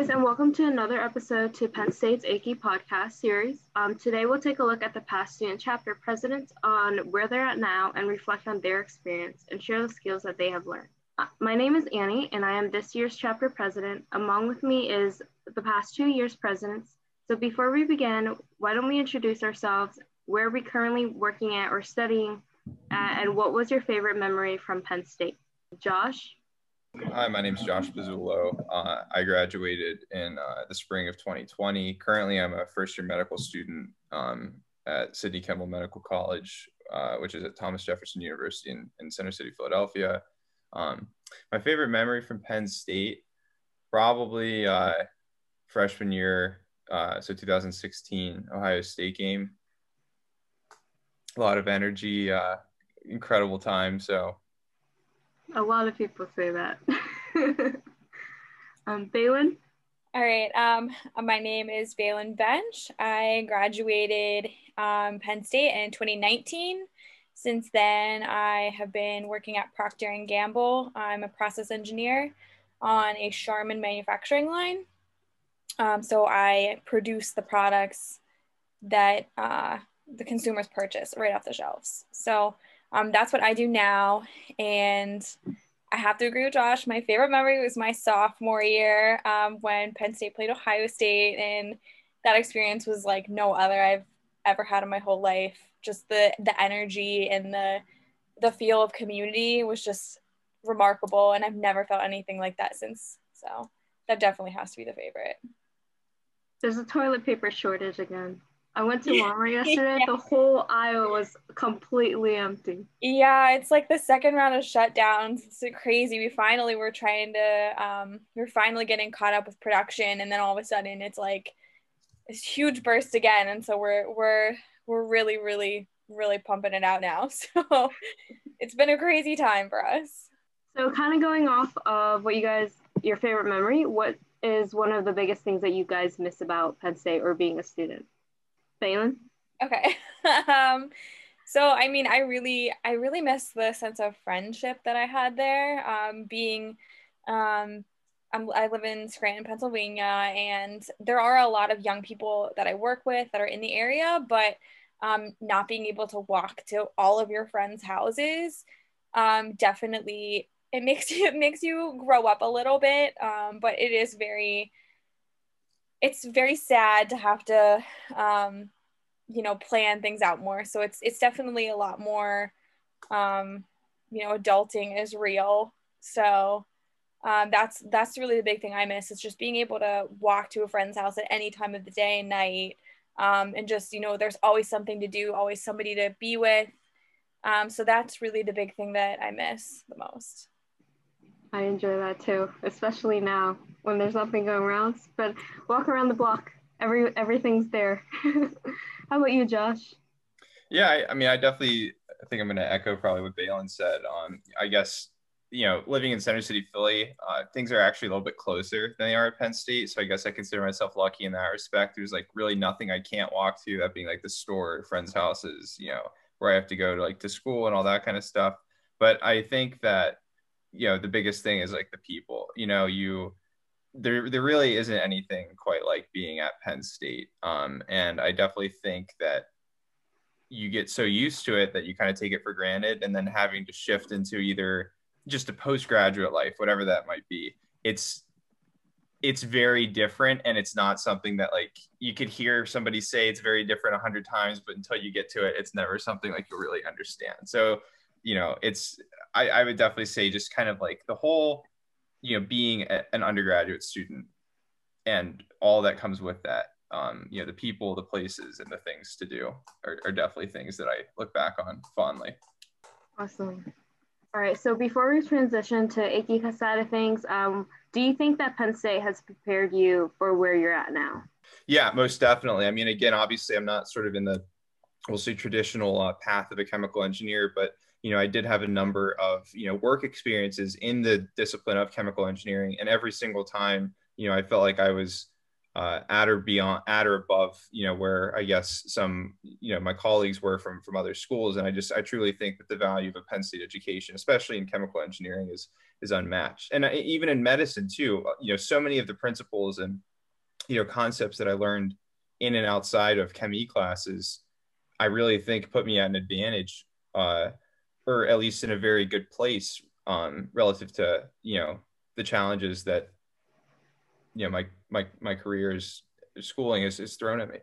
guys, and welcome to another episode to Penn State's AICHE podcast series. Um, today, we'll take a look at the past student chapter presidents on where they're at now and reflect on their experience and share the skills that they have learned. Uh, my name is Anni, and I am this year's chapter president. Among with me is the past two years presidents. So before we begin, why don't we introduce ourselves, where are we currently working at or studying, uh, and what was your favorite memory from Penn State? Josh? Hi, my name is Josh Pezzulo. Uh, I graduated in uh, the spring of 2020. Currently, I'm a first year medical student um, at Sidney Kimmel Medical College, uh, which is at Thomas Jefferson University in, in Center City, Philadelphia. Um, my favorite memory from Penn State, probably uh, freshman year, uh, so 2016 Ohio State game. A lot of energy, uh, incredible time. So a lot of people say that. um, Bailyn? All right. Um, my name is Bailyn Bench. I graduated um, Penn State in 2019. Since then, I have been working at Procter & Gamble. I'm a process engineer on a Charmin manufacturing line. Um, so I produce the products that uh, the consumers purchase right off the shelves. So um, that's what I do now. And I have to agree with Josh. My favorite memory was my sophomore year um, when Penn State played Ohio State. And that experience was like no other I've ever had in my whole life. Just the, the energy and the, the feel of community was just remarkable. And I've never felt anything like that since. So that definitely has to be the favorite. There's a toilet paper shortage again. I went to Walmart yesterday. yeah. The whole aisle was completely empty. Yeah, it's like the second round of shutdowns. It's crazy. We finally were trying to, um, we're finally getting caught up with production, and then all of a sudden, it's like this huge burst again. And so we're we're we're really, really, really pumping it out now. So it's been a crazy time for us. So, kind of going off of what you guys, your favorite memory, what is one of the biggest things that you guys miss about Penn State or being a student? Bailyn? Okay. um, so I mean, I really, I really miss the sense of friendship that I had there. Um, being, um, I'm, I live in Scranton, Pennsylvania, and there are a lot of young people that I work with that are in the area, but um, not being able to walk to all of your friends' houses um, definitely it makes you it makes you grow up a little bit. Um, but it is very it's very sad to have to um, you know plan things out more. So it's it's definitely a lot more um, you know adulting is real. So um, that's that's really the big thing i miss is just being able to walk to a friend's house at any time of the day and night. Um, and just you know there's always something to do always somebody to be with. Um, so that's really the big thing that i miss the most I enjoy that too, especially now when there's nothing going around. But walk around the block, every everything's there. How about you, Josh? Yeah, I, I mean, I definitely I think I'm going to echo probably what Bailyn said. Um, I guess you know, living in Center City, Philly, uh, things are actually a little bit closer than they are at Penn State. So I guess I consider myself lucky in that respect. There's like really nothing I can't walk to, that being like the store, friends' houses, you know, where I have to go to like to school and all that kind of stuff. But I think that you know the biggest thing is like the people you know you there there really isn't anything quite like being at Penn State um and I definitely think that you get so used to it that you kind of take it for granted and then having to shift into either just a postgraduate life whatever that might be it's it's very different and it's not something that like you could hear somebody say it's very different a hundred times but until you get to it it's never something like you really understand. So you know it's I, I would definitely say just kind of like the whole, you know, being a, an undergraduate student and all that comes with that. Um, you know, the people, the places, and the things to do are, are definitely things that I look back on fondly. Awesome. All right. So before we transition to AICHE side of things, um, do you think that Penn State has prepared you for where you're at now? Yeah, most definitely. I mean, again, obviously, I'm not sort of in the we'll say traditional uh, path of a chemical engineer, but you know, I did have a number of, you know, work experiences in the discipline of chemical engineering. And every single time, you know, I felt like I was uh, at or beyond, at or above, you know, where I guess some, you know, my colleagues were from from other schools, and I just I truly think that the value of a Penn State education, especially in chemical engineering, is is unmatched, and even in medicine too. Uh, you know, so many of the principles and you know concepts that I learned in and outside of chem e classes, I really think put me at an advantage, uh, or at least in a very good place um, relative to you know the challenges that you know my my my career's schooling is, is thrown at me.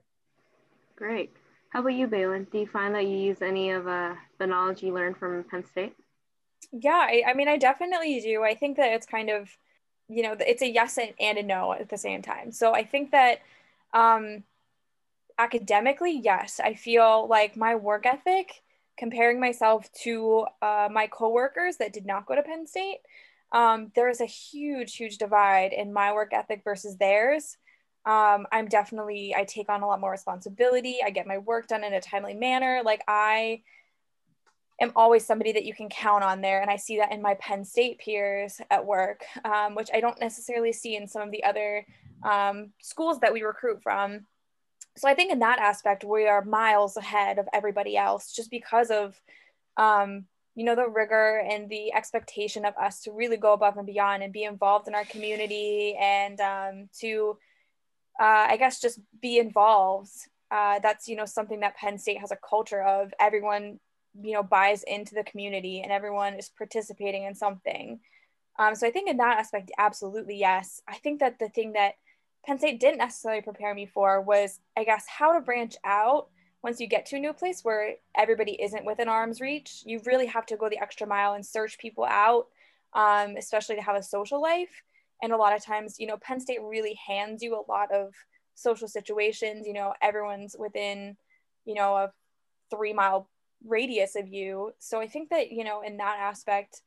Great. How about you, Bailyn? Do you find that you use any of uh, the knowledge you learned from Penn State? Yeah, I, I, mean, I definitely do. I think that it's kind of, you know, it's a yes and, and a no at the same time. So I think that um, academically, yes, I feel like my work ethic, comparing myself to uh, my coworkers that did not go to Penn State, um, there is a huge, huge divide in my work ethic versus theirs. Um, I'm definitely, I take on a lot more responsibility. I get my work done in a timely manner. Like I am always somebody that you can count on there. And I see that in my Penn State peers at work, um, which I don't necessarily see in some of the other um, schools that we recruit from. So I think in that aspect, we are miles ahead of everybody else just because of um, you know the rigor and the expectation of us to really go above and beyond and be involved in our community and um, to uh, i guess just be involved. Uh, that's you know something that penn state has a culture of. Everyone you know buys into the community and everyone is participating in something. Um, so i think in that aspect absolutely yes. I think that the thing that penn state didn't necessarily prepare me for was i guess how to branch out once you get to a new place where everybody isn't within arm's reach, you really have to go the extra mile and search people out, um, especially to have a social life. And a lot of times, you know, Penn State really hands you a lot of social situations. You know, everyone's within, you know, a three mile radius of you. So I think that, you know, in that aspect,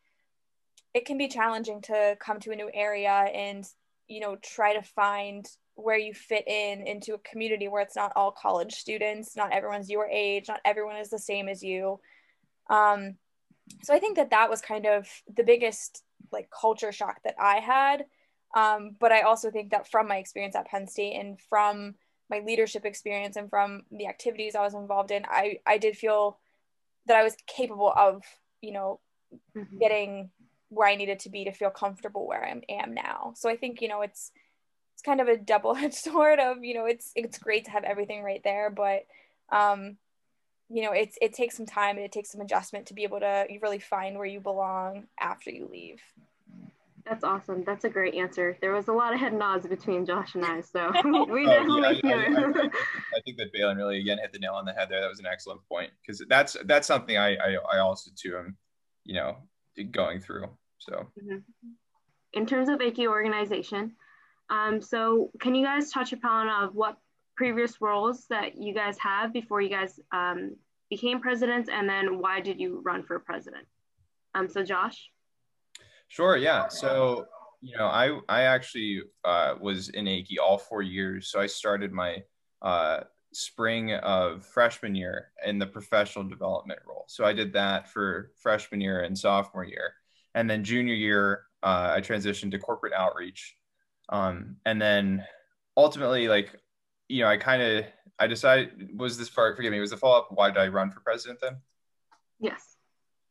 it can be challenging to come to a new area and, you know, try to find where you fit in into a community where it's not all college students, not everyone's your age, not everyone is the same as you. Um, so I think that that was kind of the biggest like culture shock that I had. Um, but I also think that from my experience at Penn State and from my leadership experience and from the activities I was involved in, I, I did feel that I was capable of, you know, mm-hmm. getting where I needed to be to feel comfortable where I am now. So I think, you know, it's it's kind of a double-edged sword of you know it's it's great to have everything right there but um you know it's it takes some time and it takes some adjustment to be able to really find where you belong after you leave that's awesome. That's a great answer. There was a lot of head nods between Josh and I, so we definitely oh, yeah, I, I, I, I, think that Bailyn really again hit the nail on the head there. That was an excellent point because that's that's something I, I I also too am, you know, going through. So, mm-hmm. in terms of AICHE organization, um, so can you guys touch upon of what previous roles that you guys have before you guys um, became presidents and then why did you run for president? Um, so Josh? Sure, yeah. So, you know, I, I actually uh, was in AICHE all four years. So I started my uh, spring of freshman year in the professional development role. So I did that for freshman year and sophomore year. And then junior year, uh, I transitioned to corporate outreach um, and then ultimately, like, you know, I kind of I decided was this part. Forgive me. Was the follow up? Why did I run for president then? Yes.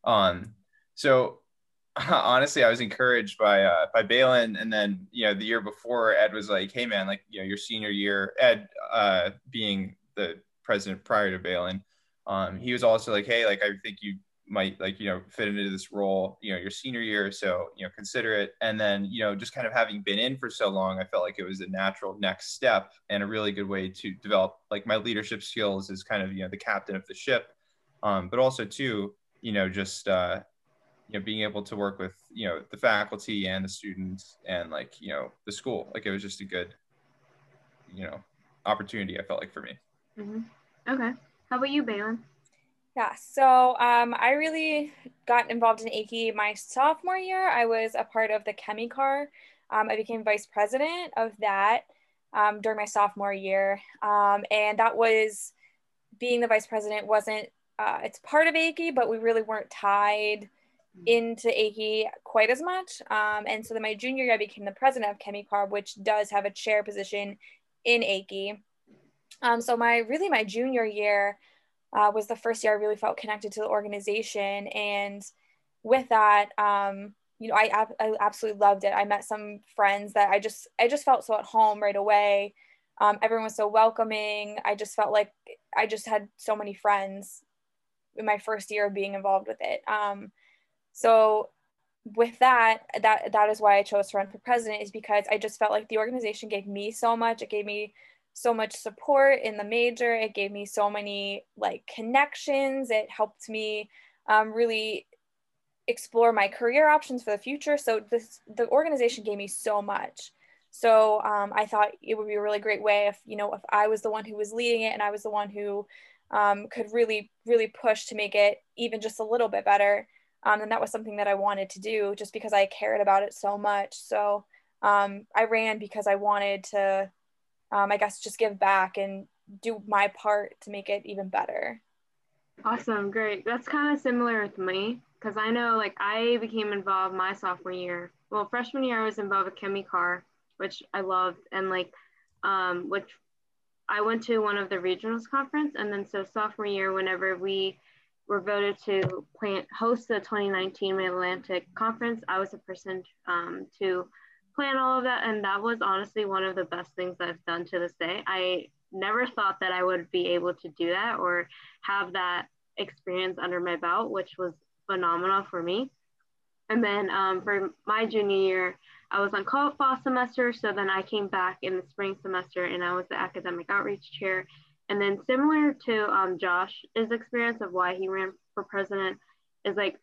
Um. So honestly, I was encouraged by uh, by Bailyn, and then you know the year before, Ed was like, "Hey man, like you know your senior year, Ed uh, being the president prior to Bailyn, um, he was also like, hey, like I think you might like you know fit into this role you know your senior year so you know consider it and then you know just kind of having been in for so long i felt like it was a natural next step and a really good way to develop like my leadership skills as kind of you know the captain of the ship um, but also too you know just uh, you know being able to work with you know the faculty and the students and like you know the school like it was just a good you know opportunity i felt like for me mm-hmm. okay how about you Bailyn? Yeah, so um, I really got involved in AICHE my sophomore year. I was a part of the Chem-E-Car. Um, I became vice president of that um, during my sophomore year. Um, and that was being the vice president wasn't, uh, it's part of AICHE, but we really weren't tied into AICHE quite as much. Um, and so then my junior year, I became the president of Chem-E-Car, which does have a chair position in AICHE. Um, so my really my junior year uh, was the first year I really felt connected to the organization, and with that, um, you know, I, I absolutely loved it. I met some friends that I just I just felt so at home right away. Um, everyone was so welcoming. I just felt like I just had so many friends in my first year of being involved with it. Um, so with that, that that is why I chose to run for president is because I just felt like the organization gave me so much. It gave me so much support in the major. It gave me so many like connections. It helped me um, really explore my career options for the future. So this the organization gave me so much. So um, I thought it would be a really great way if you know if I was the one who was leading it and I was the one who um, could really really push to make it even just a little bit better. Um, and that was something that I wanted to do just because I cared about it so much. So um, I ran because I wanted to, um, I guess, just give back and do my part to make it even better. Awesome, great. That's kind of similar with me because I know like I became involved my sophomore year. Well, freshman year I was involved with Chem-E-Car, which I loved, and like, um, which I went to one of the regionals conference, and then so sophomore year, whenever we were voted to plant host the 2019 Mid Atlantic Conference, I was a person um, to plan all of that, and that was honestly one of the best things I've done to this day. I never thought that I would be able to do that or have that experience under my belt, which was phenomenal for me. And then um, for my junior year, I was on call fall semester. So then I came back in the spring semester and I was the academic outreach chair. And then similar to um, Josh's experience of why he ran for president is like,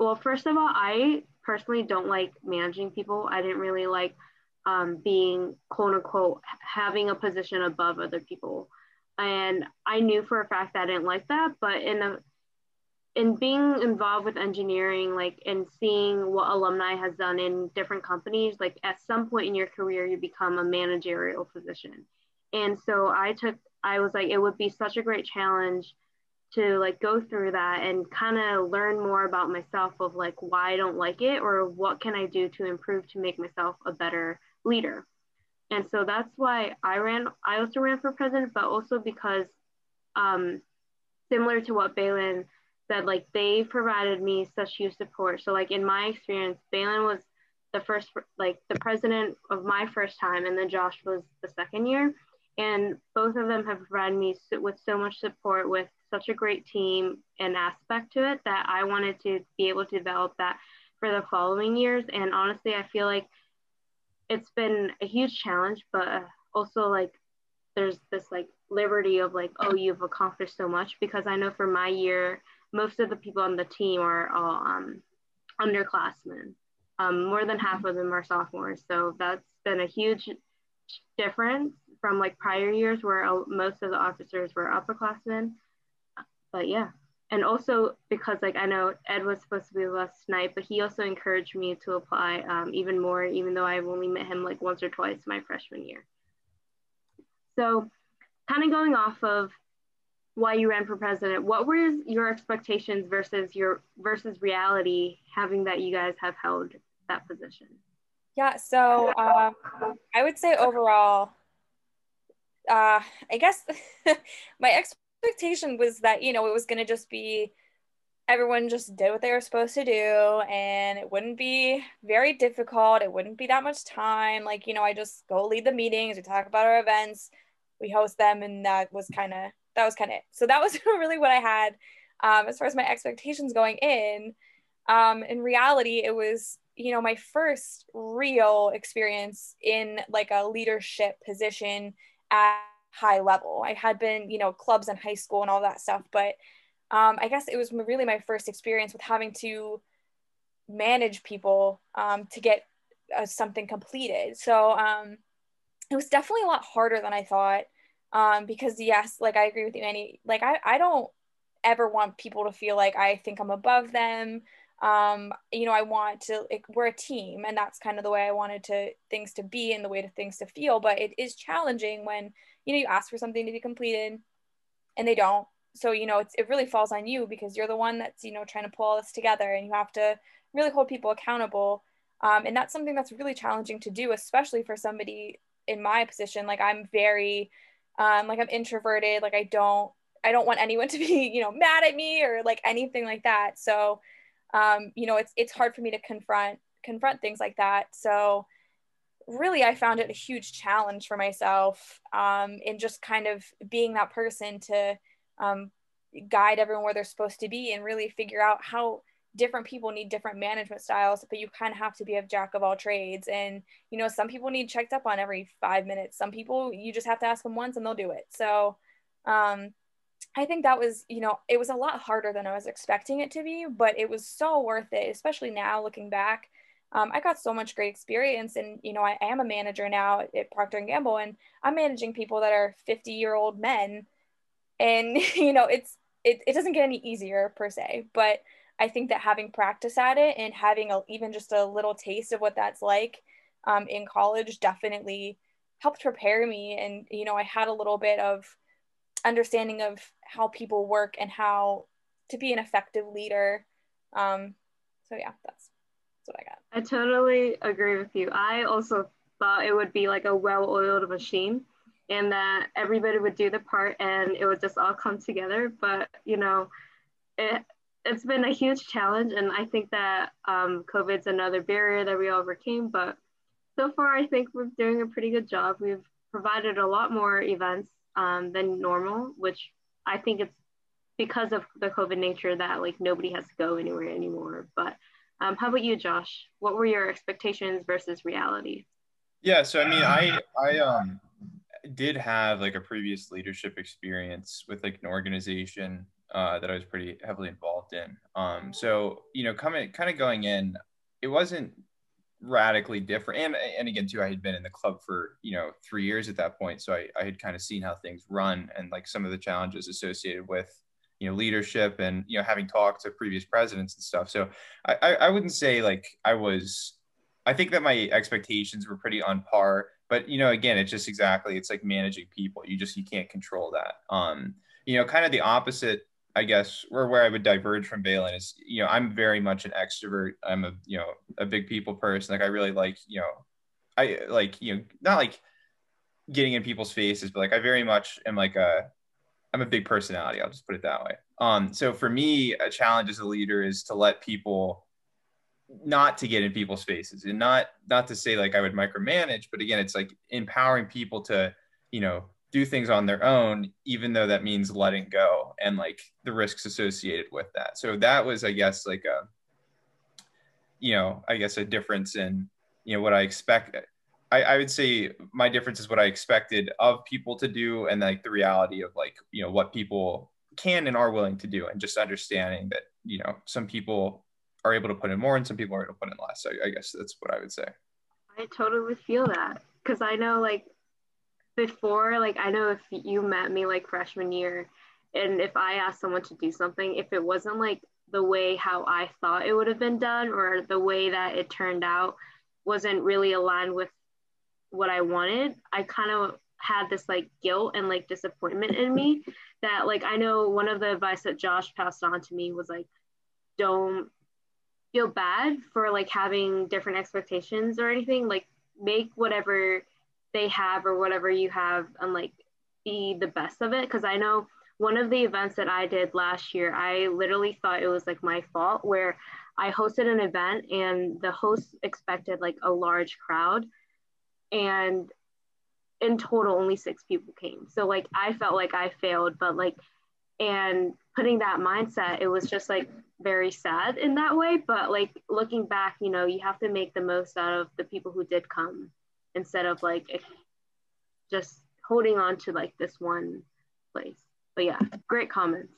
well, first of all, I personally don't like managing people. I didn't really like um, being quote unquote having a position above other people. And I knew for a fact that I didn't like that, but in a in being involved with engineering, like and seeing what alumni has done in different companies, like at some point in your career, you become a managerial position. And so I took, I was like, it would be such a great challenge to like go through that and kind of learn more about myself of like why I don't like it or what can I do to improve to make myself a better leader. And so that's why I ran, I also ran for president, but also because um, similar to what Bailyn said like they provided me such huge support. So like in my experience, Bailyn was the first like the president of my first time, and then Josh was the second year, and both of them have provided me with so much support with such a great team and aspect to it that I wanted to be able to develop that for the following years. And honestly, I feel like it's been a huge challenge, but also like there's this like liberty of like, oh, you've accomplished so much because I know for my year, most of the people on the team are all um, underclassmen. Um, more than half of them are sophomores. So that's been a huge difference from like prior years where most of the officers were upperclassmen. But yeah. And also because like I know Ed was supposed to be with us tonight but he also encouraged me to apply um, even more, even though I've only met him like once or twice my freshman year. So kind of going off of why you ran for president what were your expectations versus your versus reality having that you guys have held that position yeah so uh, i would say overall uh, i guess my expectation was that you know it was going to just be everyone just did what they were supposed to do and it wouldn't be very difficult it wouldn't be that much time like you know i just go lead the meetings we talk about our events we host them and that was kind of that was kind of it. So that was really what I had um, as far as my expectations going in. Um, in reality, it was you know my first real experience in like a leadership position at high level. I had been you know clubs in high school and all that stuff, but um, I guess it was really my first experience with having to manage people um, to get uh, something completed. So um, it was definitely a lot harder than I thought um because yes like i agree with you anni like i i don't ever want people to feel like i think i'm above them um you know i want to like, we're a team and that's kind of the way i wanted to things to be and the way to things to feel but it is challenging when you know you ask for something to be completed and they don't. So you know it's, it really falls on you because you're the one that's you know trying to pull all this together and you have to really hold people accountable. Um, and that's something that's really challenging to do especially for somebody in my position. Like i'm very um like i'm introverted. Like i don't i don't want anyone to be you know mad at me or like anything like that. So um you know it's it's hard for me to confront confront things like that. So really i found it a huge challenge for myself um in just kind of being that person to um guide everyone where they're supposed to be and really figure out how different people need different management styles but you kind of have to be a jack of all trades. And you know some people need checked up on every five minutes. Some people you just have to ask them once and they'll do it. So um, i think that was you know it was a lot harder than i was expecting it to be but it was so worth it especially now looking back um, i got so much great experience and you know I, am a manager now at procter & gamble and i'm managing people that are 50 year old men and you know it's it, it doesn't get any easier per se but I think that having practice at it and having a, even just a little taste of what that's like um, in college definitely helped prepare me. And, you know, I had a little bit of understanding of how people work and how to be an effective leader. Um, so, yeah, that's what I got. I totally agree with you. I also thought it would be like a well oiled machine and that everybody would do the part and it would just all come together. But, you know, it, it's been a huge challenge, and I think that um, COVID's another barrier that we overcame. But so far, I think we're doing a pretty good job. We've provided a lot more events um, than normal, which I think it's because of the COVID nature that like nobody has to go anywhere anymore. But um, how about you, Josh? What were your expectations versus reality? Yeah, so I mean, I I um did have like a previous leadership experience with like an organization uh, that I was pretty heavily involved in. Um, so you know, coming kind of going in, it wasn't radically different. And and again, too, I had been in the club for you know three years at that point, so I, I had kind of seen how things run and like some of the challenges associated with you know leadership and you know having talked to previous presidents and stuff. So I I, wouldn't say like I was. I think that my expectations were pretty on par but you know again it's just exactly it's like managing people you just you can't control that um you know kind of the opposite I guess where where I would diverge from Bailyn is, you know, I'm very much an extrovert. I'm a, you know, a big people person. Like I really like, you know, I like, you know, not like getting in people's faces, but like I very much am like a I'm a big personality. I'll just put it that way. Um, so for me, a challenge as a leader is to let people not to get in people's faces and not not to say like I would micromanage, but again, it's like empowering people to, you know, do things on their own, even though that means letting go and like the risks associated with that. So that was, I guess, like a, you know, I guess a difference in, you know, what I expect. I, I would say my difference is what I expected of people to do and like the reality of like, you know, what people can and are willing to do and just understanding that, you know, some people are able to put in more and some people are able to put in less. So I guess that's what I would say. I totally feel that because I know like before, like I know if you met me like freshman year, and if I asked someone to do something, if it wasn't like the way how I thought it would have been done or the way that it turned out wasn't really aligned with what I wanted, I kind of had this like guilt and like disappointment in me that like I know one of the advice that Josh passed on to me was like don't feel bad for like having different expectations or anything. Like make whatever they have or whatever you have and like be the best of it. Because i know one of the events that i did last year i literally thought it was like my fault where i hosted an event and the host expected like a large crowd and in total only six people came so like i felt like i failed but like and putting that mindset it was just like very sad in that way but like looking back you know you have to make the most out of the people who did come instead of like just holding on to like this one place. But yeah, great comments.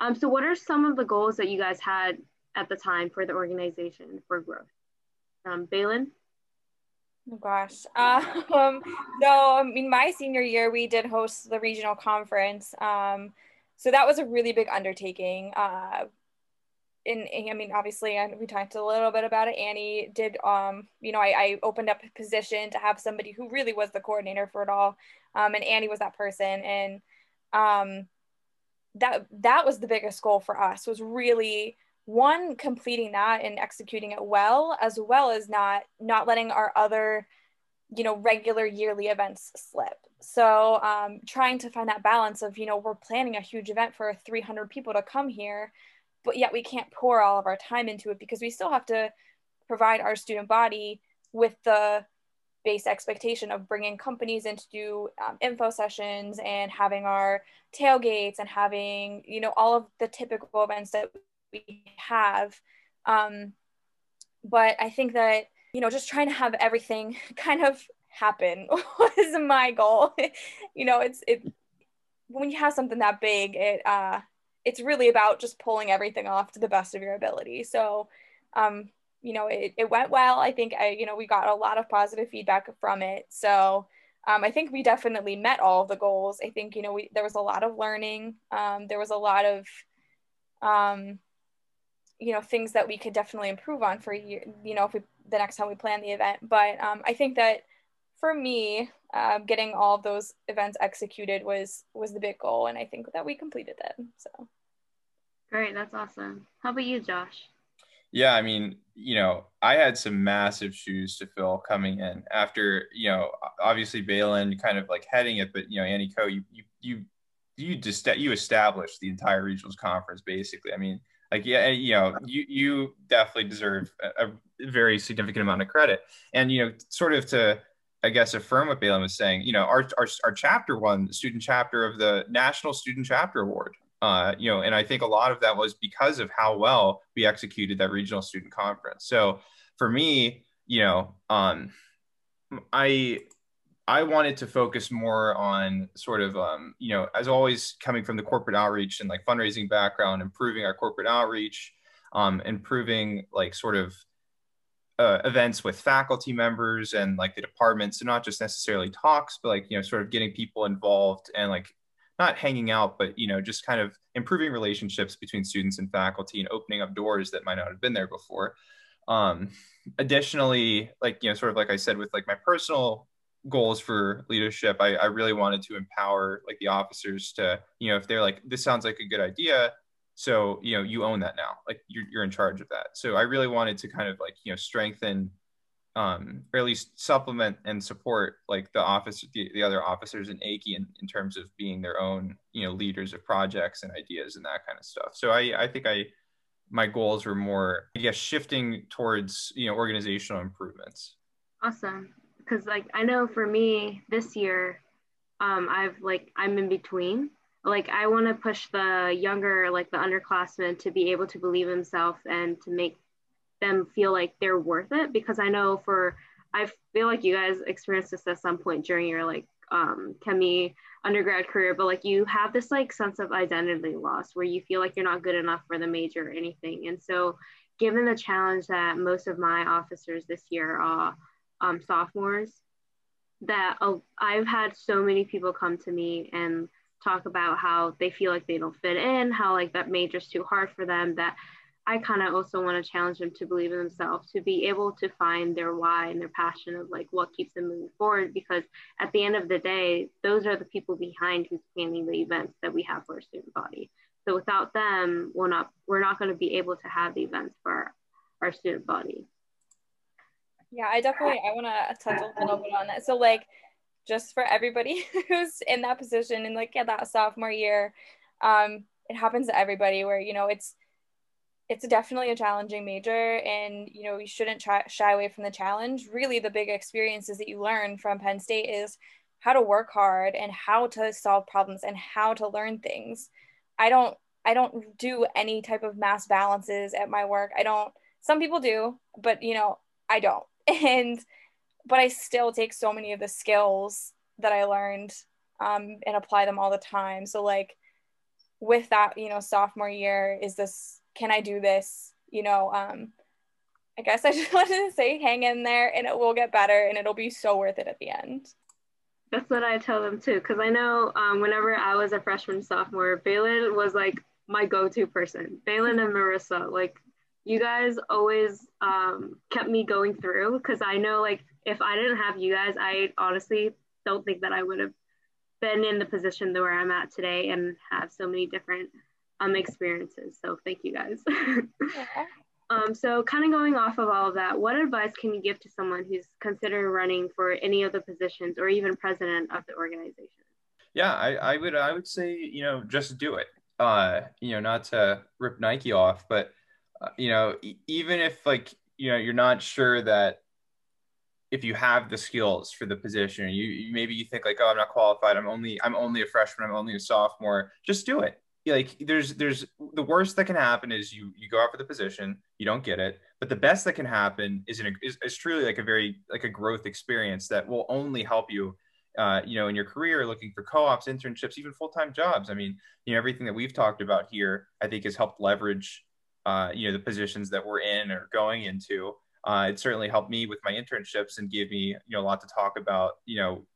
Um, so what are some of the goals that you guys had at the time for the organization for growth? Um, Bailyn? Oh gosh. Um, so I mean, my senior year, we did host the regional conference. Um, so that was a really big undertaking. Uh, in I mean, obviously, we talked a little bit about it. Anni did, um, you know, I, I opened up a position to have somebody who really was the coordinator for it all, um, and Anni was that person, and um, that that was the biggest goal for us was really one completing that and executing it well, as well as not not letting our other you know regular yearly events slip. So um, trying to find that balance of you know we're planning a huge event for 300 people to come here but yet we can't pour all of our time into it because we still have to provide our student body with the base expectation of bringing companies in to do um, info sessions and having our tailgates and having you know all of the typical events that we have. Um, but i think that you know just trying to have everything kind of happen was my goal. You know it's it when you have something that big it uh it's really about just pulling everything off to the best of your ability. So um you know it, it went well. I think i you know we got a lot of positive feedback from it. So um, i think we definitely met all the goals. I think you know we, there was a lot of learning. Um, there was a lot of um, you know things that we could definitely improve on for you you know if we the next time we plan the event. But um, i think that for me uh, getting all of those events executed was was the big goal and i think that we completed it so. Great that's awesome. How about you josh? Yeah i mean you know i had some massive shoes to fill coming in after you know obviously bailyn kind of like heading it but you know Anni Ko you you you you just you established the entire regionals conference basically. I mean like yeah you know you you definitely deserve a, a, very significant amount of credit. And you know sort of to i guess affirm what Bailyn was saying you know our, our, our chapter won student chapter of the national student chapter award uh, you know and i think a lot of that was because of how well we executed that regional student conference. So for me you know um i I wanted to focus more on sort of, um, you know, as always, coming from the corporate outreach and like fundraising background, improving our corporate outreach, um, improving like sort of uh, events with faculty members and like the departments, and not just necessarily talks, but like, you know, sort of getting people involved and like not hanging out, but, you know, just kind of improving relationships between students and faculty and opening up doors that might not have been there before. Um, additionally, like, you know, sort of like I said, with like my personal goals for leadership I, I really wanted to empower like the officers to you know if they're like this sounds like a good idea so you know you own that now like you're, you're in charge of that. So i really wanted to kind of like you know strengthen um, or at least supplement and support like the office the, the other officers in AICHE in, in terms of being their own you know leaders of projects and ideas and that kind of stuff. So i i think i my goals were more i guess shifting towards you know organizational improvements. Awesome because like I know for me this year, um, I've like I'm in between. Like I want to push the younger, like the underclassmen, to be able to believe himself and to make them feel like they're worth it. Because I know for I feel like you guys experienced this at some point during your like um, chemi undergrad career, but like you have this like sense of identity loss where you feel like you're not good enough for the major or anything. And so, given the challenge that most of my officers this year are um, sophomores that uh, I've had so many people come to me and talk about how they feel like they don't fit in, how like that major's too hard for them, that I kind of also want to challenge them to believe in themselves, to be able to find their why and their passion of like what keeps them moving forward. Because at the end of the day, those are the people behind who's planning the events that we have for our student body. So without them, we're not we're not going to be able to have the events for our, our student body. Yeah, I definitely I want to touch a little bit on that. So like just for everybody who's in that position and like yeah, that sophomore year, um, it happens to everybody where you know it's it's definitely a challenging major and you know you shouldn't try, shy away from the challenge. Really the big experiences that you learn from penn state is how to work hard and how to solve problems and how to learn things. I don't i don't do any type of mass balances at my work. I don't some people do but you know i don't and but I still take so many of the skills that I learned um, and apply them all the time. So like with that, you know, sophomore year, is this can I do this? You know, um, I guess I just wanted to say hang in there and it will get better and it'll be so worth it at the end. That's what I tell them too, because I know um, whenever I was a freshman sophomore, Bailyn was like my go-to person. Bailyn and Marissa, like you guys always um, kept me going through because I know like if I didn't have you guys, I honestly don't think that I would have been in the position where I'm at today and have so many different um, experiences. So thank you guys. yeah. Um, so kind of going off of all of that, what advice can you give to someone who's considering running for any of the positions or even president of the organization? Yeah, I, I would I would say, you know, just do it. Uh, you know, not to rip Nike off, but you know, even if like, you know, you're not sure that if you have the skills for the position, you, you maybe you think like, oh, I'm not qualified. I'm only I'm only a freshman. I'm only a sophomore. Just do it. Like there's there's the worst that can happen is you you go out for the position, you don't get it. But the best that can happen is an is, is truly like a very like a growth experience that will only help you uh, you know, in your career, looking for co-ops, internships, even full-time jobs. I mean, you know, everything that we've talked about here, I think has helped leverage, uh, you know, the positions that we're in or going into uh, it certainly helped me with my internships and gave me you know a lot to talk about you know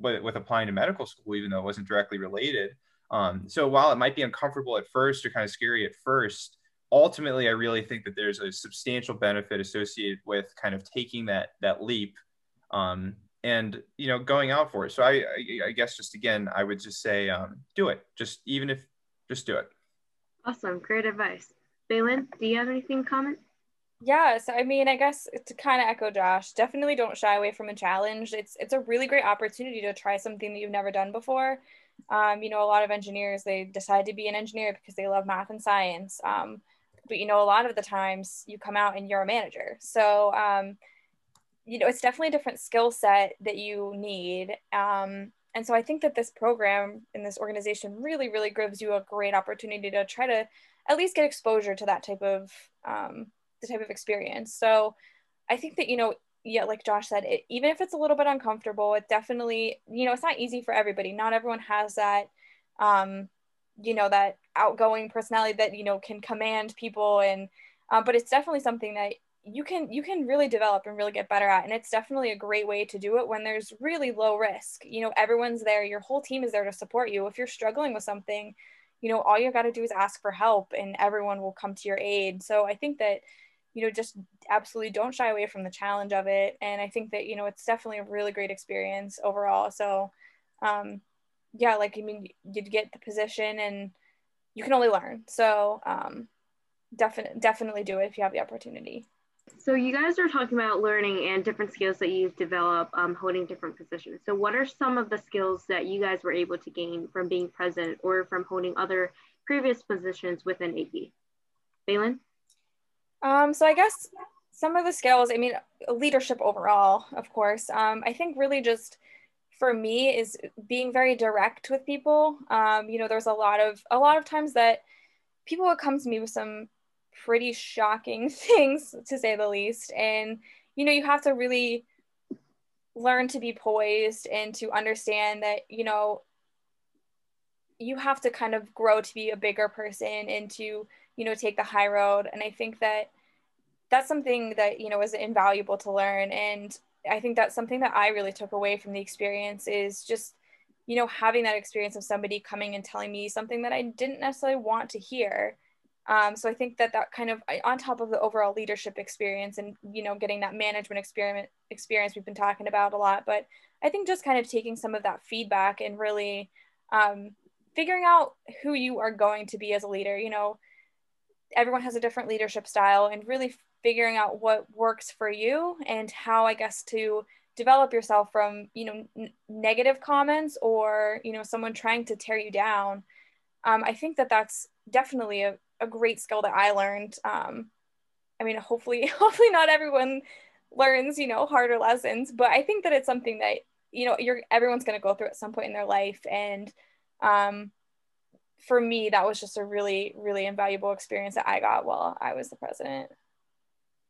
with, with applying to medical school even though it wasn't directly related. Um, so while it might be uncomfortable at first or kind of scary at first ultimately i really think that there's a substantial benefit associated with kind of taking that that leap um, and you know going out for it. So I, I, I guess just again i would just say um, do it. Just even if just do it. Awesome. Great advice Bailyn, do you have anything to comment yeah, so I mean, I guess to kind of echo Josh, definitely don't shy away from a challenge. It's it's a really great opportunity to try something that you've never done before. Um, you know, a lot of engineers they decide to be an engineer because they love math and science. Um, but you know, a lot of the times you come out and you're a manager. So um, you know, it's definitely a different skill set that you need. Um, and so I think that this program in this organization really, really gives you a great opportunity to try to at least get exposure to that type of um, the type of experience. So I think that, you know, yeah, like Josh said, it, even if it's a little bit uncomfortable, it definitely, you know, it's not easy for everybody. Not everyone has that, um, you know, that outgoing personality that, you know, can command people. And, um, but it's definitely something that you can, you can really develop and really get better at. And it's definitely a great way to do it when there's really low risk. You know, everyone's there, your whole team is there to support you. If you're struggling with something, you know, all you got to do is ask for help and everyone will come to your aid. So I think that, you know, just absolutely don't shy away from the challenge of it. And I think that, you know, it's definitely a really great experience overall. So, um, yeah, like, I mean, you'd get the position and you can only learn. So, um, definitely, definitely do it if you have the opportunity. So you guys are talking about learning and different skills that you've developed um, holding different positions. So what are some of the skills that you guys were able to gain from being present or from holding other previous positions within AP? Bailyn? Um, so I guess some of the skills, I mean, leadership overall, of course. Um, I think really just for me is being very direct with people. Um, you know, there's a lot of a lot of times that people would come to me with some pretty shocking things, to say the least, and you know, you have to really learn to be poised and to understand that you know you have to kind of grow to be a bigger person and to you know take the high road. And i think that that's something that you know is invaluable to learn. And i think that's something that i really took away from the experience is just you know having that experience of somebody coming and telling me something that i didn't necessarily want to hear um, so i think that that kind of on top of the overall leadership experience and you know getting that management experiment experience we've been talking about a lot but i think just kind of taking some of that feedback and really um, figuring out who you are going to be as a leader you know everyone has a different leadership style and really figuring out what works for you and how i guess to develop yourself from you know n- negative comments or you know someone trying to tear you down. Um, i think that that's definitely a, a great skill that i learned um, i mean hopefully hopefully not everyone learns you know harder lessons but i think that it's something that you know you're everyone's going to go through at some point in their life and um, for me, that was just a really, really invaluable experience that I got while I was the president.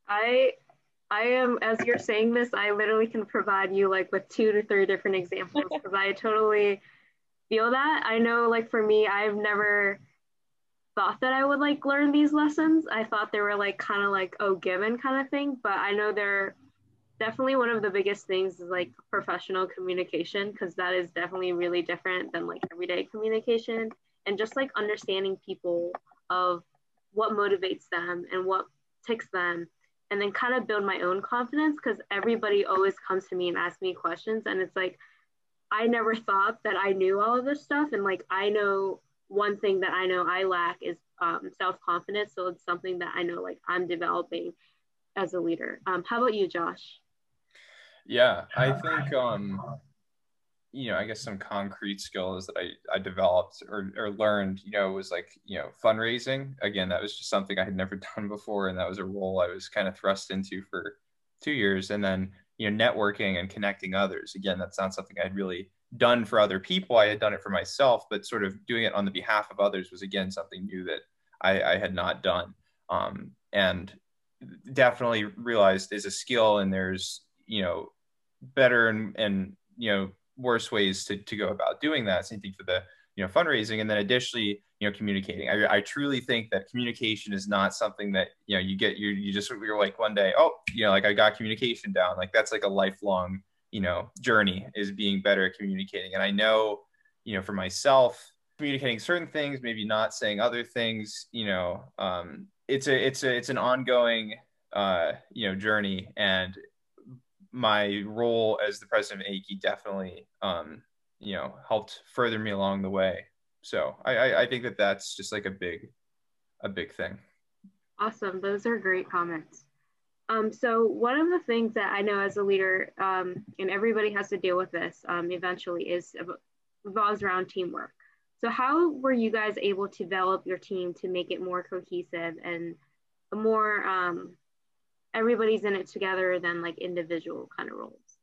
I I am as you're saying this, I literally can provide you like with two to three different examples because I totally feel that. I know like for me, I've never thought that I would like learn these lessons. I thought they were like kind of like oh given kind of thing, but I know they're definitely one of the biggest things is like professional communication because that is definitely really different than like everyday communication and just like understanding people of what motivates them and what ticks them and then kind of build my own confidence because everybody always comes to me and asks me questions and it's like i never thought that i knew all of this stuff and like i know one thing that i know i lack is um, self-confidence. So it's something that I know like I'm developing as a leader. Um, how about you, Josh? Yeah, I think um, you know, I guess some concrete skills that I, I developed or, or learned, you know, was like, you know, fundraising. Again, that was just something I had never done before. And that was a role I was kind of thrust into for two years. And then, you know, networking and connecting others. Again, that's not something I'd really done for other people. I had done it for myself, but sort of doing it on the behalf of others was again something new that I, I had not done. Um, and definitely realized is a skill and there's, you know, better and, and, you know, worse ways to, to go about doing that. Same thing for the you know fundraising, and then additionally, you know, communicating. I, I truly think that communication is not something that you know you get you you just you're like one day, oh, you know, like I got communication down. Like that's like a lifelong you know journey is being better at communicating. And I know you know for myself communicating certain things maybe not saying other things you know um, it's a it's a it's an ongoing uh, you know journey and my role as the president of AIChE definitely, um, you know, helped further me along the way. So I, I, I think that that's just like a big, a big thing. Awesome. Those are great comments. Um, so one of the things that I know as a leader, um, and everybody has to deal with this um, eventually, is revolves around teamwork. So how were you guys able to develop your team to make it more cohesive and more um, everybody's in it together than like individual kind of roles?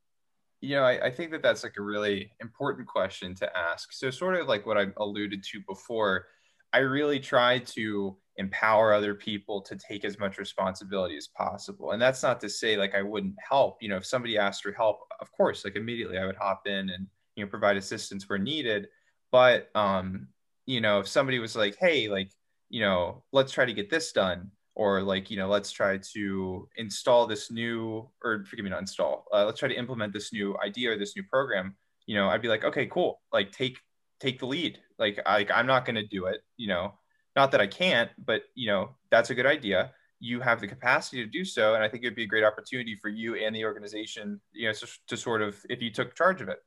You know, I, I think that that's like a really important question to ask. So, sort of like what I alluded to before, I really try to empower other people to take as much responsibility as possible. And that's not to say like I wouldn't help. You know, if somebody asked for help, of course, like immediately I would hop in and you know provide assistance where needed. But um, you know, if somebody was like, hey, like, you know, let's try to get this done, or like you know let's try to install this new or forgive me not install uh, let's try to implement this new idea or this new program you know i'd be like okay cool like take take the lead like I, like i'm not going to do it you know not that i can't but you know that's a good idea you have the capacity to do so and i think it'd be a great opportunity for you and the organization you know to, to sort of if you took charge of it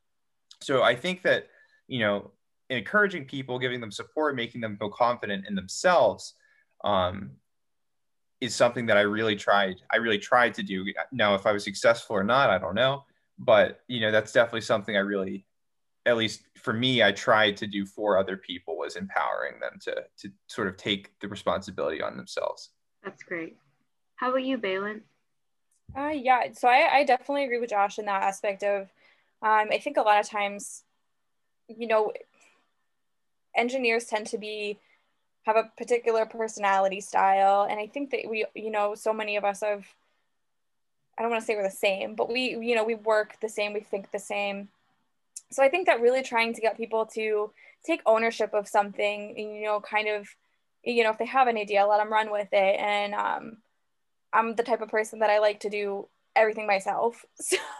so i think that you know encouraging people giving them support making them feel confident in themselves um, is something that I really tried. I really tried to do. Now, if I was successful or not, I don't know. But you know, that's definitely something I really, at least for me, I tried to do for other people was empowering them to to sort of take the responsibility on themselves. That's great. How about you, Bailyn? Uh, yeah, so I, I definitely agree with Josh in that aspect of, um, I think a lot of times, you know, engineers tend to be have a particular personality style and i think that we you know so many of us have i don't want to say we're the same but we you know we work the same we think the same so i think that really trying to get people to take ownership of something you know kind of you know if they have an idea let them run with it. And um, i'm the type of person that i like to do everything myself.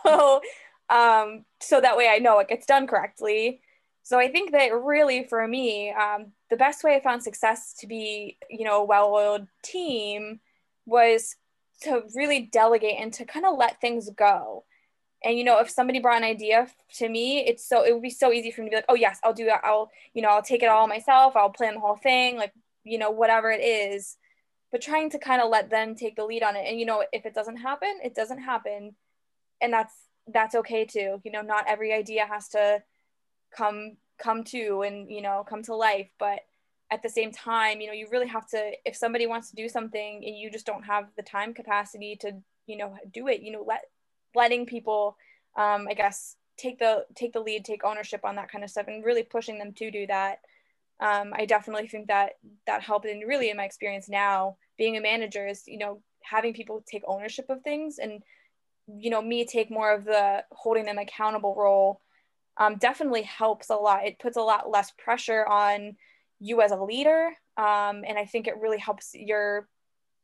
So um, so that way i know it gets done correctly. So I think that really for me, um, the best way I found success to be, you know, a well-oiled team was to really delegate and to kind of let things go. And you know, if somebody brought an idea to me, it's so it would be so easy for me to be like, oh yes, I'll do that. I'll, you know, I'll take it all myself. I'll plan the whole thing, like, you know, whatever it is. But trying to kind of let them take the lead on it. And you know, if it doesn't happen, it doesn't happen. And that's that's okay too. You know, not every idea has to come come to and you know come to life but at the same time you know you really have to if somebody wants to do something and you just don't have the time capacity to you know do it you know let letting people um i guess take the take the lead take ownership on that kind of stuff and really pushing them to do that um, i definitely think that that helped and really in my experience now being a manager is you know having people take ownership of things and you know me take more of the holding them accountable role um, definitely helps a lot. It puts a lot less pressure on you as a leader. Um, and I think it really helps your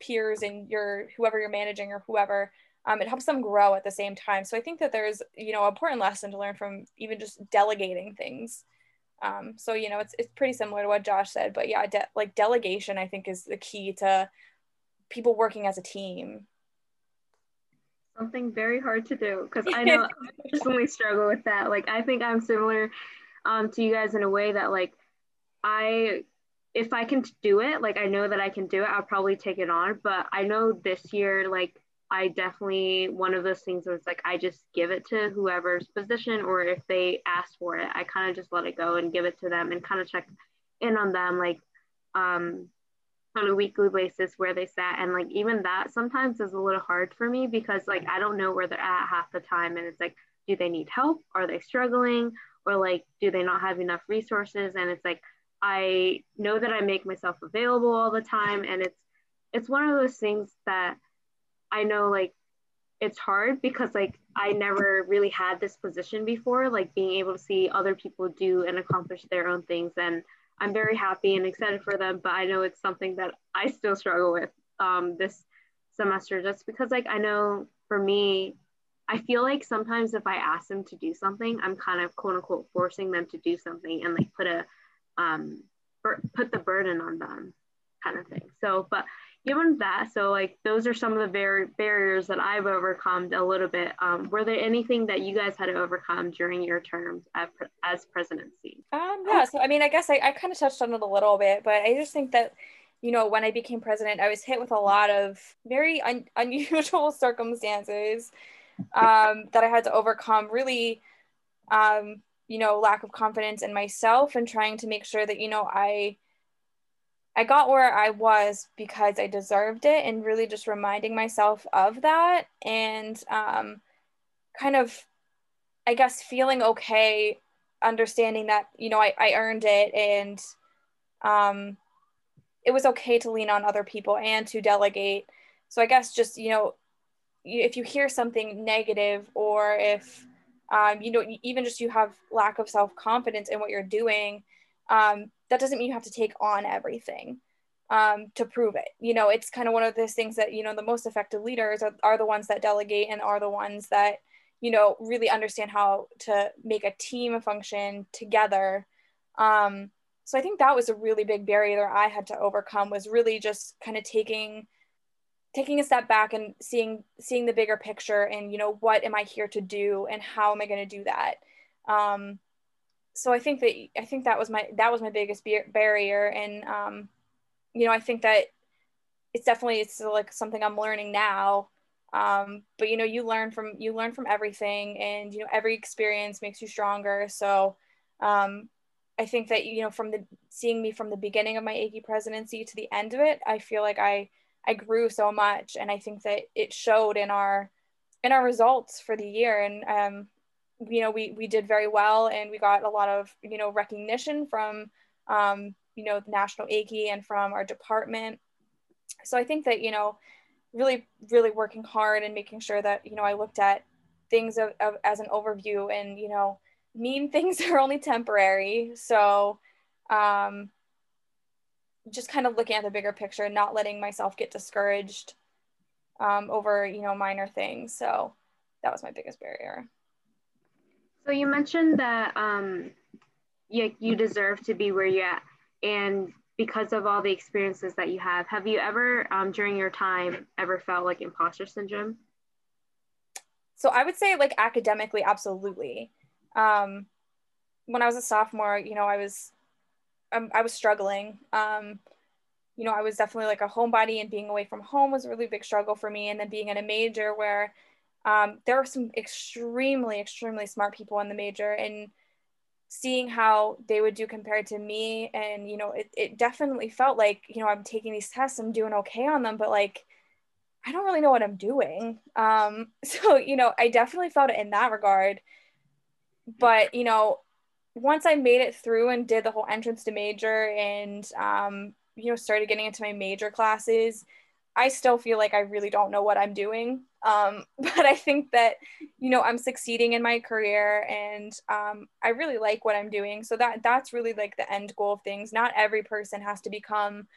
peers and your whoever you're managing or whoever. Um, it helps them grow at the same time. So I think that there's, you know, important lesson to learn from even just delegating things. Um, so you know, it's it's pretty similar to what Josh said, but yeah, de- like delegation, I think is the key to people working as a team something very hard to do because I know I personally struggle with that. Like I think I'm similar um, to you guys in a way that like I if I can do it, like I know that I can do it, I'll probably take it on. But I know this year, like I definitely one of those things was like I just give it to whoever's position, or if they ask for it, I kind of just let it go and give it to them and kind of check in on them, like um, on a weekly basis where they sat. And like even that sometimes is a little hard for me because like I don't know where they're at half the time, and it's like, do they need help? Are they struggling? Or like, do they not have enough resources? And it's like I know that I make myself available all the time and it's it's one of those things that I know like it's hard because like I never really had this position before like being able to see other people do and accomplish their own things and I'm very happy and excited for them but I know it's something that I still struggle with um, this semester just because like I know for me I feel like sometimes if I ask them to do something I'm kind of quote unquote forcing them to do something and like put a um, put the burden on them kind of thing. So, but given that, so like those are some of the bar- barriers that I've overcome a little bit. Um, were there anything that you guys had to overcome during your terms as, as presidency? Um, yeah, so I mean, I guess I, I kind of touched on it a little bit, but I just think that, you know, when I became president, I was hit with a lot of very un- unusual circumstances um, that I had to overcome. Really, um, you know lack of confidence in myself and trying to make sure that you know i i got where i was because i deserved it and really just reminding myself of that and um kind of i guess feeling okay understanding that you know i, I earned it and um it was okay to lean on other people and to delegate. So i guess just you know if you hear something negative or if um, you know even just you have lack of self-confidence in what you're doing um, that doesn't mean you have to take on everything um, to prove it. You know it's kind of one of those things that you know the most effective leaders are, are the ones that delegate and are the ones that you know really understand how to make a team function together. Um, so i think that was a really big barrier i had to overcome was really just kind of taking taking a step back and seeing seeing the bigger picture and you know what am i here to do and how am i going to do that? Um, so i think that i think that was my that was my biggest barrier and um, you know i think that it's definitely it's like something i'm learning now um, but you know you learn from you learn from everything and you know every experience makes you stronger so um, i think that you know from the seeing me from the beginning of my AIChE presidency to the end of it i feel like i I grew so much, and I think that it showed in our in our results for the year. And um, you know, we we did very well, and we got a lot of you know recognition from um, you know the National AIChE and from our department. So I think that you know, really really working hard and making sure that you know I looked at things of, of, as an overview, and you know, mean things are only temporary. So um, just kind of looking at the bigger picture, and not letting myself get discouraged um, over, you know, minor things. So that was my biggest barrier. So you mentioned that um, you, you deserve to be where you're at. And because of all the experiences that you have, have you ever, um, during your time, ever felt like imposter syndrome? So I would say like academically, absolutely. Um, when I was a sophomore, you know, I was um, I was struggling. Um, you know, I was definitely like a homebody, and being away from home was a really big struggle for me. And then being in a major where um, there are some extremely, extremely smart people in the major, and seeing how they would do compared to me, and you know, it, it definitely felt like you know I'm taking these tests, I'm doing okay on them, but like I don't really know what I'm doing. Um, so you know, I definitely felt it in that regard. But you know, once I made it through and did the whole entrance to major and um, you know started getting into my major classes, I still feel like I really don't know what I'm doing. Um, but I think that you know I'm succeeding in my career and um, I really like what I'm doing. So that that's really like the end goal of things. Not every person has to become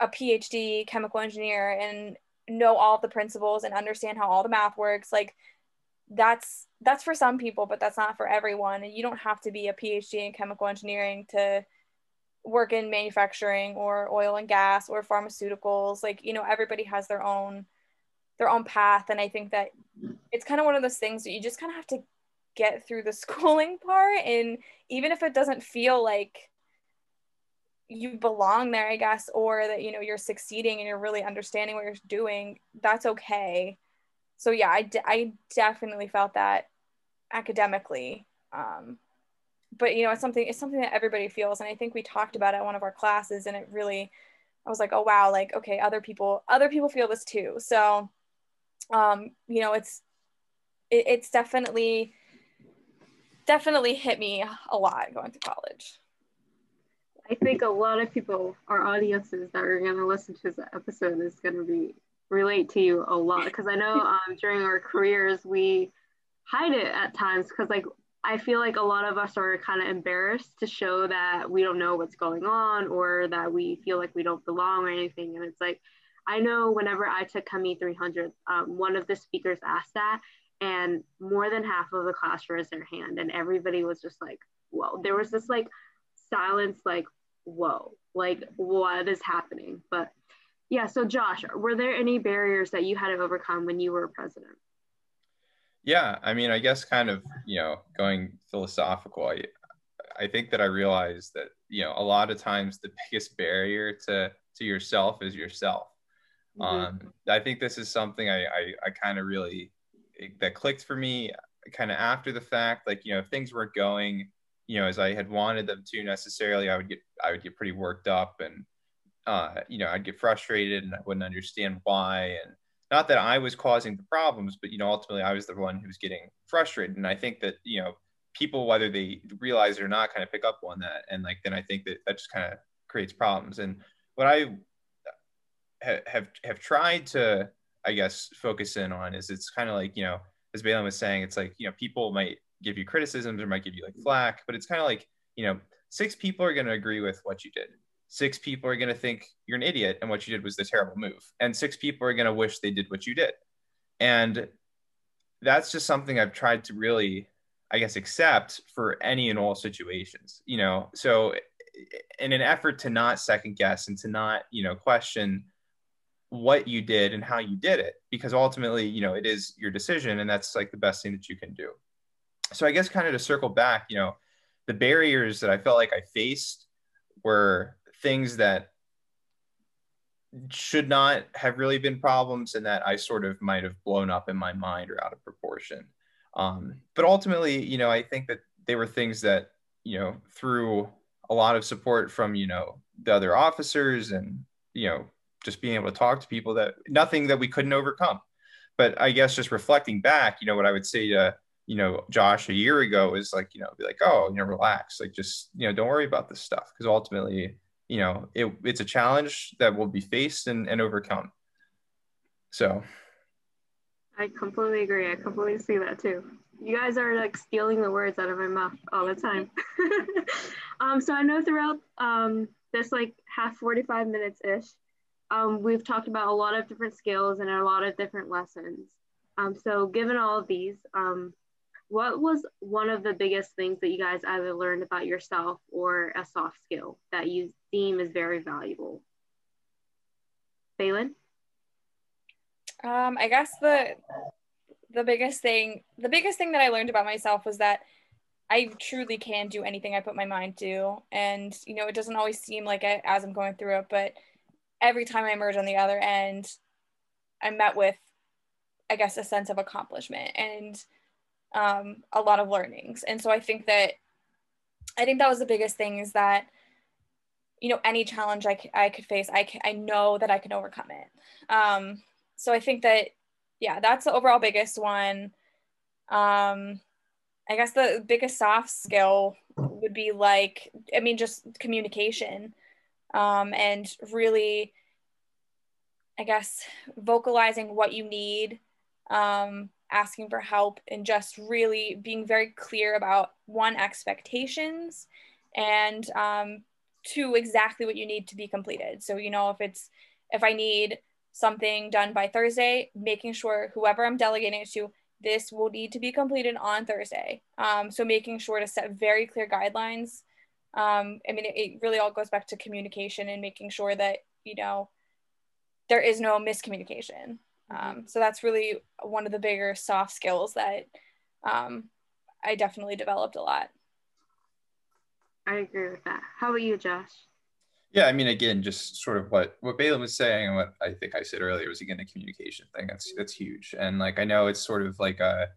a PhD chemical engineer and know all the principles and understand how all the math works. Like that's that's for some people, but that's not for everyone. And you don't have to be a PhD in chemical engineering to work in manufacturing or oil and gas or pharmaceuticals. Like, you know, everybody has their own their own path. And I think that it's kind of one of those things that you just kind of have to get through the schooling part. And even if it doesn't feel like you belong there, I guess, or that you know you're succeeding and you're really understanding what you're doing, that's okay. So yeah, I, d- I definitely felt that academically. Um, but you know, it's something it's something that everybody feels, and I think we talked about it at one of our classes, and it really, I was like, oh wow, like okay, other people other people feel this too. So, um, you know, it's it, it's definitely definitely hit me a lot going to college. I think a lot of people, our audiences that are going to listen to this episode, is going to be relate to you a lot because I know um, during our careers we hide it at times because like I feel like a lot of us are kind of embarrassed to show that we don't know what's going on or that we feel like we don't belong or anything. And it's like, I know whenever I took ChemE 300, um, one of the speakers asked that, and more than half of the class raised their hand, and everybody was just like, whoa. There was this like silence, like, whoa, like what is happening? But yeah, so Josh, were there any barriers that you had to overcome when you were president? Yeah, I mean, I guess kind of, you know, going philosophical, I I think that I realized that, you know, a lot of times the biggest barrier to to yourself is yourself. Mm-hmm. Um, I think this is something I I, I kind of really that clicked for me kind of after the fact. Like, you know, if things weren't going, you know, as I had wanted them to necessarily, I would get I would get pretty worked up and uh, you know, I'd get frustrated and I wouldn't understand why. And not that I was causing the problems, but, you know, ultimately I was the one who was getting frustrated. And I think that, you know, people, whether they realize it or not, kind of pick up on that. And like, then I think that that just kind of creates problems. And what I have, have tried to, I guess, focus in on is it's kind of like, you know, as Bailyn was saying, it's like, you know, people might give you criticisms or might give you like flack, but it's kind of like, you know, six people are going to agree with what you did six people are going to think you're an idiot and what you did was the terrible move. And six people are going to wish they did what you did. And that's just something i've tried to really i guess accept for any and all situations you know? So in an effort to not second guess and to not you know question what you did and how you did it because ultimately you know it is your decision and that's like the best thing that you can do. So i guess kind of to circle back you know the barriers that i felt like i faced were things that should not have really been problems and that I sort of might have blown up in my mind or out of proportion. Um, but ultimately, you know, I think that they were things that, you know, through a lot of support from, you know, the other officers and, you know, just being able to talk to people that nothing that we couldn't overcome. But I guess just reflecting back, you know, what I would say to, you know, Josh a year ago is like, you know, be like, oh, you know, relax, like just, you know, don't worry about this stuff. Cause ultimately, you know it, it's a challenge that will be faced and, and overcome. So. I completely agree. I completely see that too. You guys are like stealing the words out of my mouth all the time. Um, so i know throughout um, this like half 45 minutes ish um, we've talked about a lot of different skills and a lot of different lessons. Um, so given all of these um, what was one of the biggest things that you guys either learned about yourself or a soft skill that you deem is very valuable? Bailyn? Um, I guess the the biggest thing the biggest thing that I learned about myself was that I truly can do anything I put my mind to. And, you know, it doesn't always seem like it as I'm going through it, but every time I emerge on the other end, I'm met with, I guess, a sense of accomplishment. And um, a lot of learnings. And so I think that I think that was the biggest thing is that you know any challenge I, c- I could face I, c- I know that I can overcome it. Um, so I think that yeah that's the overall biggest one. Um, I guess the biggest soft skill would be like I mean just communication um, and really I guess vocalizing what you need um, asking for help and just really being very clear about one expectations and um, two exactly what you need to be completed. So you know if it's if i need something done by thursday making sure whoever i'm delegating it to this will need to be completed on thursday. Um, so making sure to set very clear guidelines. Um, i mean it, it really all goes back to communication and making sure that you know there is no miscommunication. Um, so that's really one of the bigger soft skills that um, I definitely developed a lot. I agree with that. How about you, Josh? Yeah, I mean, again, just sort of what what Bailyn was saying and what I think I said earlier was again the communication thing. That's that's huge, and like I know it's sort of like a,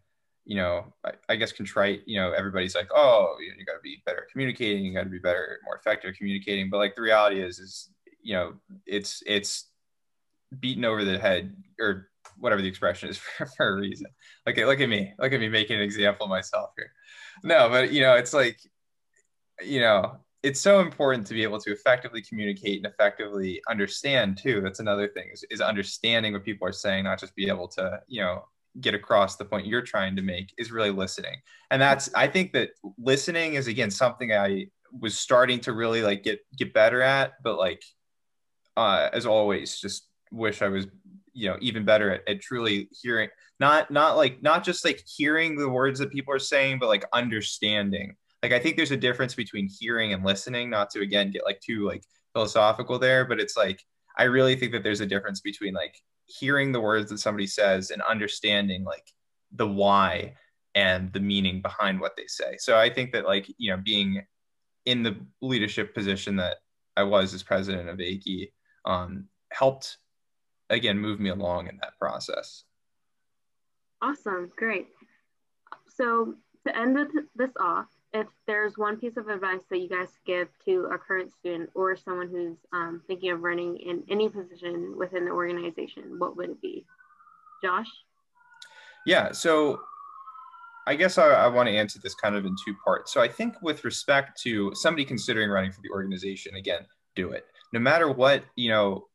you know, I, I guess contrite. You know, everybody's like, oh, you, you got to be better at communicating. You got to be better, more effective at communicating. But like the reality is, is you know, it's it's beaten over the head or whatever the expression is for, for a reason. Like look at me, look at me making an example of myself here. No, but you know, it's like, you know, it's so important to be able to effectively communicate and effectively understand too. That's another thing is, is understanding what people are saying, not just be able to, you know, get across the point you're trying to make is really listening. And that's I think that listening is again something I was starting to really like get get better at, but like uh as always, just wish I was, you know, even better at, at truly hearing not not like not just like hearing the words that people are saying, but like understanding like I think there's a difference between hearing and listening, not to again get like too like philosophical there, but it's like I really think that there's a difference between like hearing the words that somebody says and understanding like the why and the meaning behind what they say. So I think that like, you know, being in the leadership position that I was as president of AIChE um, helped again move me along in that process. Awesome, great. So to end with this off, if there's one piece of advice that you guys give to a current student or someone who's um, thinking of running in any position within the organization, what would it be? Josh? Yeah, so I guess I, I want to answer this kind of in two parts. So I think with respect to somebody considering running for the organization, again, do it. No matter what, you know,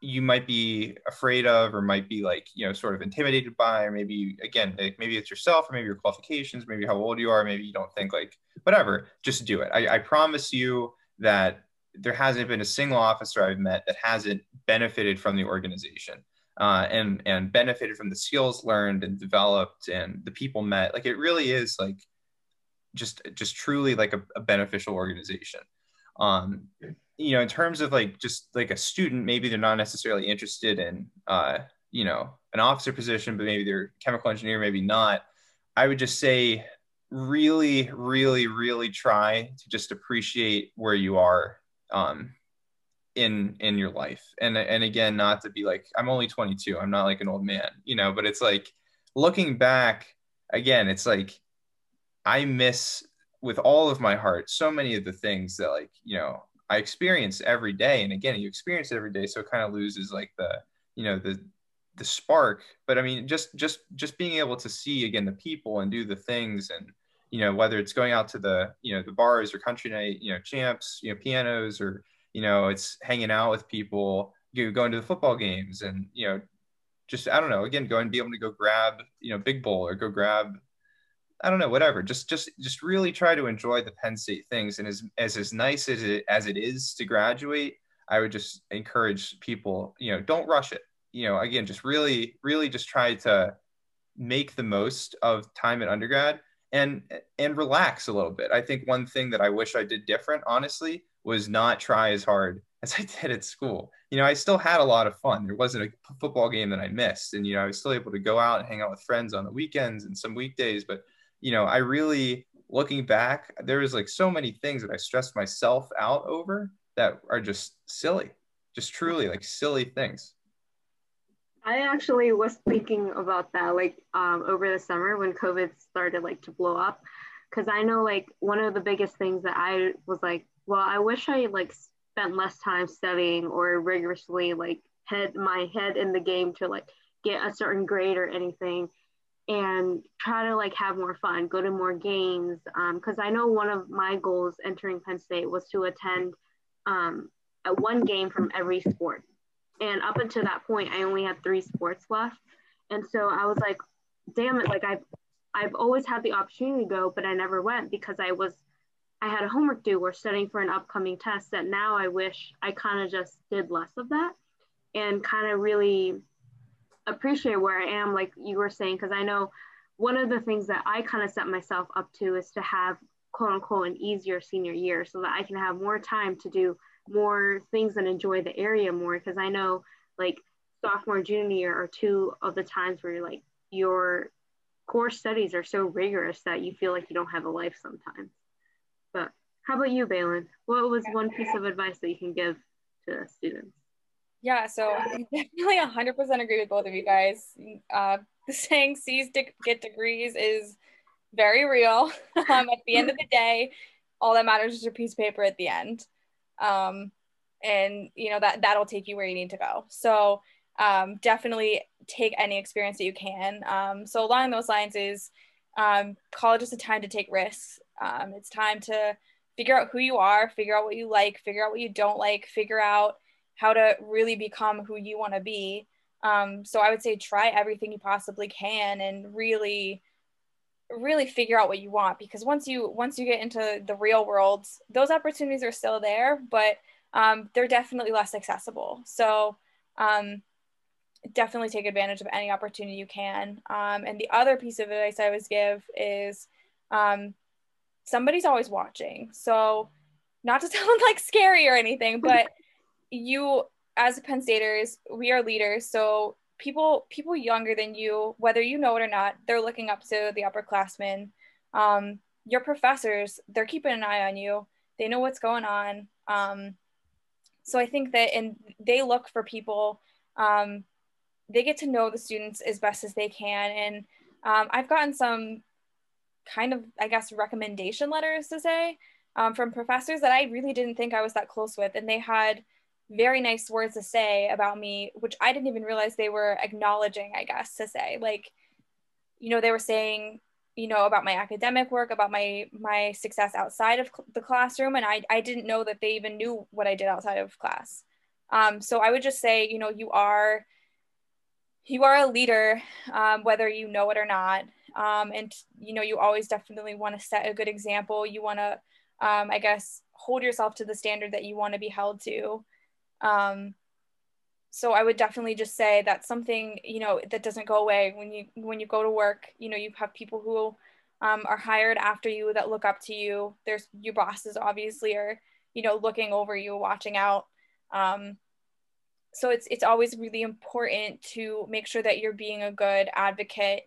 you might be afraid of or might be like you know sort of intimidated by or maybe again like maybe it's yourself or maybe your qualifications maybe how old you are maybe you don't think like whatever just do it. I, I promise you that there hasn't been a single officer i've met that hasn't benefited from the organization uh, and and benefited from the skills learned and developed and the people met. Like it really is like just just truly like a, a beneficial organization. Um you know in terms of like just like a student maybe they're not necessarily interested in uh you know an officer position but maybe they're chemical engineer maybe not. I would just say really really really try to just appreciate where you are um in in your life. And and again not to be like i'm only 22 i'm not like an old man you know but it's like looking back again it's like i miss with all of my heart so many of the things that like you know I experience every day. And again, you experience it every day, so it kind of loses like the, you know, the the spark. But I mean, just just just being able to see again the people and do the things and you know whether it's going out to the you know the bars or country night you know champs you know pianos or you know it's hanging out with people you going to the football games and you know just i don't know again going be able to go grab you know big bowl or go grab I don't know, whatever. Just just just really try to enjoy the Penn State things. And as as as nice as it as it is to graduate, I would just encourage people, you know, don't rush it. You know, again, just really, really just try to make the most of time at undergrad and and relax a little bit. I think one thing that I wish I did different, honestly, was not try as hard as I did at school. You know, I still had a lot of fun. There wasn't a football game that I missed, and you know, I was still able to go out and hang out with friends on the weekends and some weekdays. But you know, I really looking back, there was like so many things that I stressed myself out over that are just silly, just truly like silly things. I actually was thinking about that like um, over the summer when COVID started like to blow up. Cause I know like one of the biggest things that I was like, well, I wish I like spent less time studying or rigorously like had my head in the game to like get a certain grade or anything and try to like have more fun, go to more games. Because um, I know one of my goals entering Penn State was to attend um, one game from every sport. And up until that point, I only had three sports left. And so I was like, damn it, like I've I've always had the opportunity to go, but I never went because I was I had a homework due or studying for an upcoming test that now I wish I kind of just did less of that and kind of really appreciate where I am, like you were saying, because I know one of the things that I kind of set myself up to is to have quote unquote an easier senior year so that I can have more time to do more things and enjoy the area more. Because I know like sophomore, junior year are two of the times where you're like your core studies are so rigorous that you feel like you don't have a life sometimes. But How about you, Bailyn? What was one piece of advice that you can give to students? Yeah, so I definitely 100% agree with both of you guys. Uh, the saying C's get degrees is very real. um, at the end of the day, all that matters is your piece of paper at the end. Um, and you know that that'll take you where you need to go. So um, definitely take any experience that you can. Um, so along those lines is um, college is a time to take risks. Um, it's time to figure out who you are, figure out what you like, figure out what you don't like, figure out how to really become who you want to be. Um, so I would say try everything you possibly can and really really figure out what you want because once you once you get into the real world those opportunities are still there but um, they're definitely less accessible. So um, definitely take advantage of any opportunity you can. Um, and the other piece of advice i always give is um, somebody's always watching. So not to sound like scary or anything but you as penn staters we are leaders so people people younger than you whether you know it or not they're looking up to the upperclassmen. Um, your professors they're keeping an eye on you. They know what's going on. Um, so i think that and they look for people. Um, they get to know the students as best as they can. And um, i've gotten some kind of i guess recommendation letters to say um, from professors that i really didn't think i was that close with. And they had very nice words to say about me, which I didn't even realize they were acknowledging, I guess, to say. Like, you know, they were saying, you know, about my academic work, about my my success outside of cl- the classroom, and I I didn't know that they even knew what I did outside of class. Um, so I would just say, you know, you are you are a leader, um, whether you know it or not, um, and you know, you always definitely want to set a good example. You want to, um, I guess, hold yourself to the standard that you want to be held to. Um, so I would definitely just say that's something you know that doesn't go away when you when you go to work. You know, you have people who um, are hired after you that look up to you. There's your bosses obviously are you know looking over you, watching out. Um, so it's it's always really important to make sure that you're being a good advocate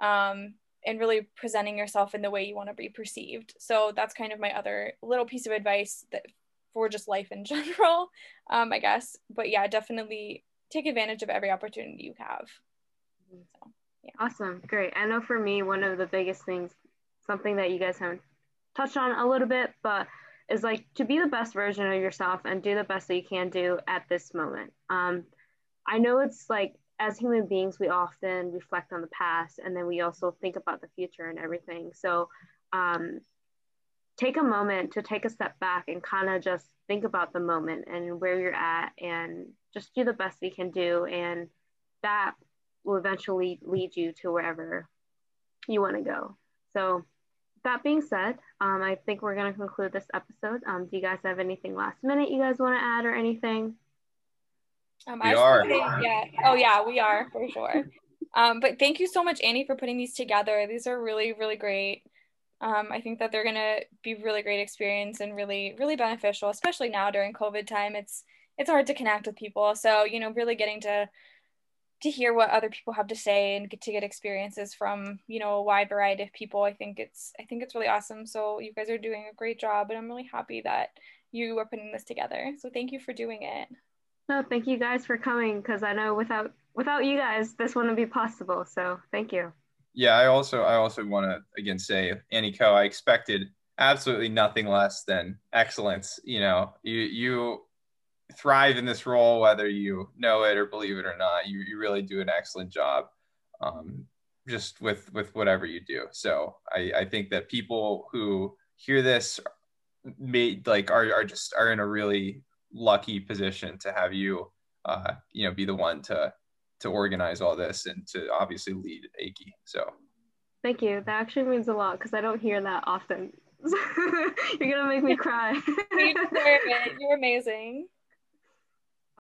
um, and really presenting yourself in the way you want to be perceived. So that's kind of my other little piece of advice that for just life in general, um, I guess. But yeah, definitely take advantage of every opportunity you have. So, yeah. Awesome. Great. I know for me, one of the biggest things, something that you guys haven't touched on a little bit, but is like to be the best version of yourself and do the best that you can do at this moment. Um, I know it's like as human beings, we often reflect on the past and then we also think about the future and everything. So um, take a moment to take a step back and kind of just think about the moment and where you're at and just do the best you can do and that will eventually lead you to wherever you want to go so that being said um, i think we're going to conclude this episode um, do you guys have anything last minute you guys want to add or anything um, we are. yeah. Oh yeah, we are for sure. Um, but thank you so much, Anni, for putting these together. These are really, really great um, I think that they're going to be really great experience and really, really beneficial, especially now during COVID time. It's it's hard to connect with people, so you know, really getting to to hear what other people have to say and get to get experiences from you know a wide variety of people. I think it's I think it's really awesome. So you guys are doing a great job, and I'm really happy that you are putting this together. So thank you for doing it. No, thank you guys for coming because I know without without you guys this wouldn't be possible. So thank you yeah, I also I also want to again say Anni Ko. I expected absolutely nothing less than excellence. You know, you you thrive in this role whether you know it or believe it or not. You you really do an excellent job. Um, just with with whatever you do. So I I think that people who hear this made like are are just are in a really lucky position to have you uh you know be the one to to organize all this and to obviously lead AIChE. So thank you. That actually means a lot because I don't hear that often. You're gonna make me cry. you deserve it. You're amazing.